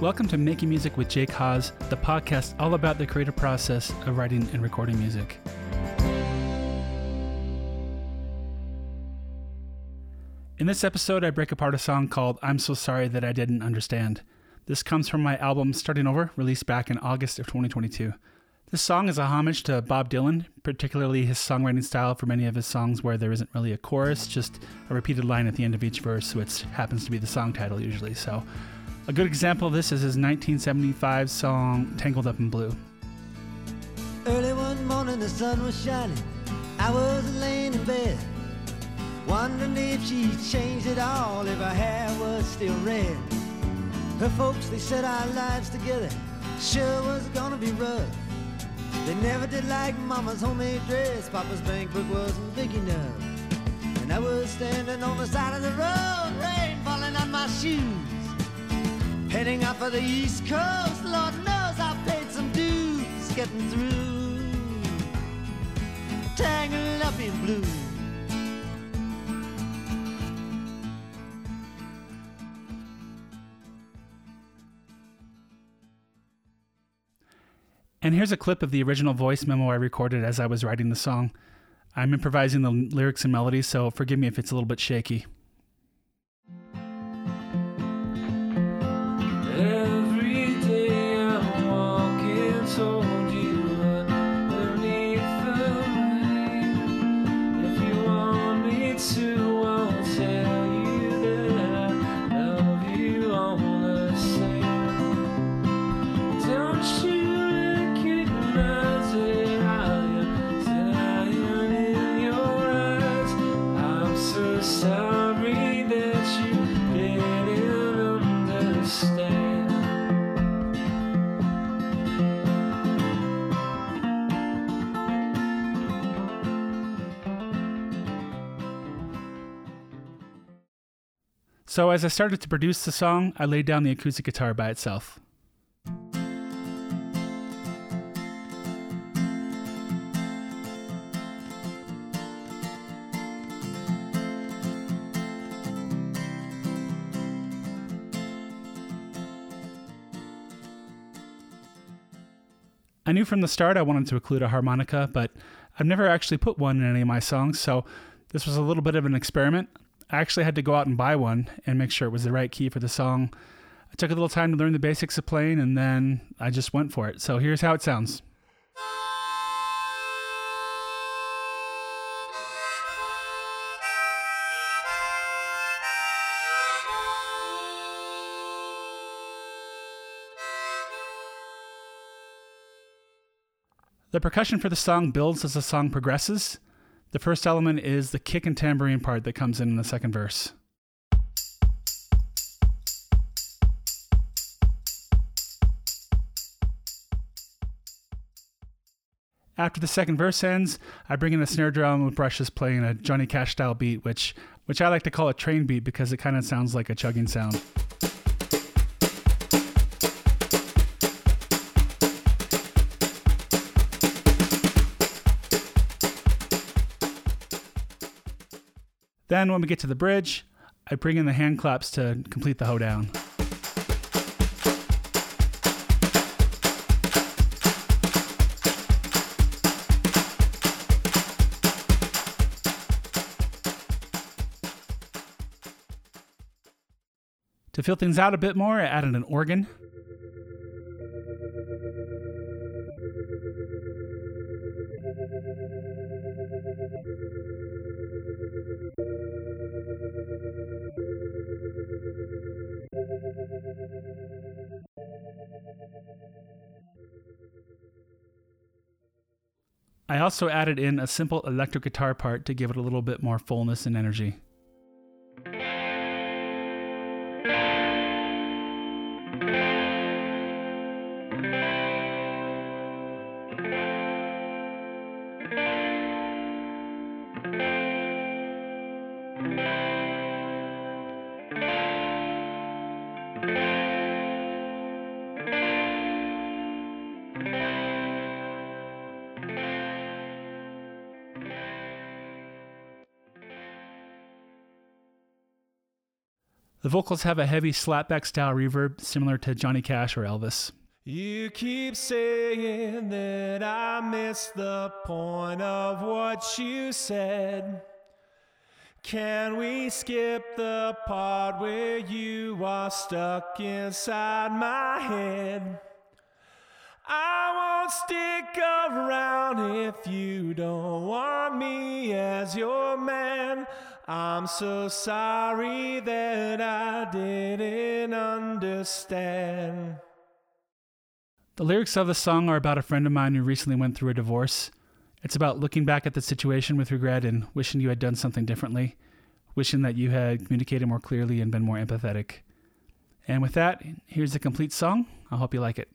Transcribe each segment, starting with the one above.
Welcome to Making Music with Jake Haas, the podcast all about the creative process of writing and recording music. In this episode, I break apart a song called I'm So Sorry That I Didn't Understand. This comes from my album Starting Over, released back in August of 2022. This song is a homage to Bob Dylan, particularly his songwriting style for many of his songs where there isn't really a chorus, just a repeated line at the end of each verse, which happens to be the song title usually. So, a good example of this is his 1975 song Tangled Up in Blue. Early one morning, the sun was shining. I was laying in bed, wondering if she changed it all, if her hair was still red. Her folks, they said our lives together sure was gonna be rough. They never did like Mama's homemade dress. Papa's bank book wasn't big enough. And I was standing on the side of the road, rain falling on my shoes. Heading out for the East Coast, Lord knows I've paid some dues getting through. Tangled up in blue. And here's a clip of the original voice memo I recorded as I was writing the song. I'm improvising the lyrics and melodies, so forgive me if it's a little bit shaky. So, as I started to produce the song, I laid down the acoustic guitar by itself. I knew from the start I wanted to include a harmonica, but I've never actually put one in any of my songs, so this was a little bit of an experiment. I actually had to go out and buy one and make sure it was the right key for the song. I took a little time to learn the basics of playing and then I just went for it. So here's how it sounds. The percussion for the song builds as the song progresses. The first element is the kick and tambourine part that comes in in the second verse. After the second verse ends, I bring in a snare drum with brushes playing a Johnny Cash style beat, which which I like to call a train beat because it kind of sounds like a chugging sound. Then, when we get to the bridge, I bring in the hand claps to complete the hoedown. To fill things out a bit more, I added an organ. I also added in a simple electric guitar part to give it a little bit more fullness and energy. The vocals have a heavy slapback style reverb similar to Johnny Cash or Elvis. You keep saying that I missed the point of what you said. Can we skip the part where you are stuck inside my head? I won't stick around if you don't want me as your man. I'm so sorry that I didn't understand. The lyrics of the song are about a friend of mine who recently went through a divorce. It's about looking back at the situation with regret and wishing you had done something differently, wishing that you had communicated more clearly and been more empathetic. And with that, here's the complete song. I hope you like it.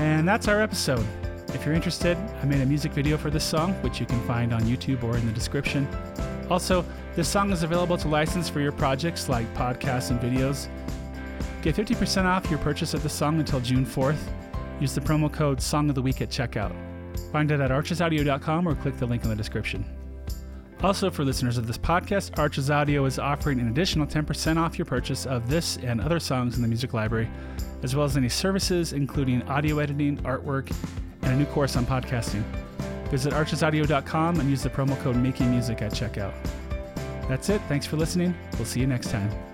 And that's our episode. If you're interested, I made a music video for this song, which you can find on YouTube or in the description. Also, this song is available to license for your projects like podcasts and videos. Get 50% off your purchase of the song until June 4th. Use the promo code Song of the Week at checkout. Find it at archesaudio.com or click the link in the description. Also, for listeners of this podcast, Arches Audio is offering an additional 10% off your purchase of this and other songs in the music library, as well as any services, including audio editing, artwork, and a new course on podcasting. Visit archesaudio.com and use the promo code Making Music at checkout. That's it. Thanks for listening. We'll see you next time.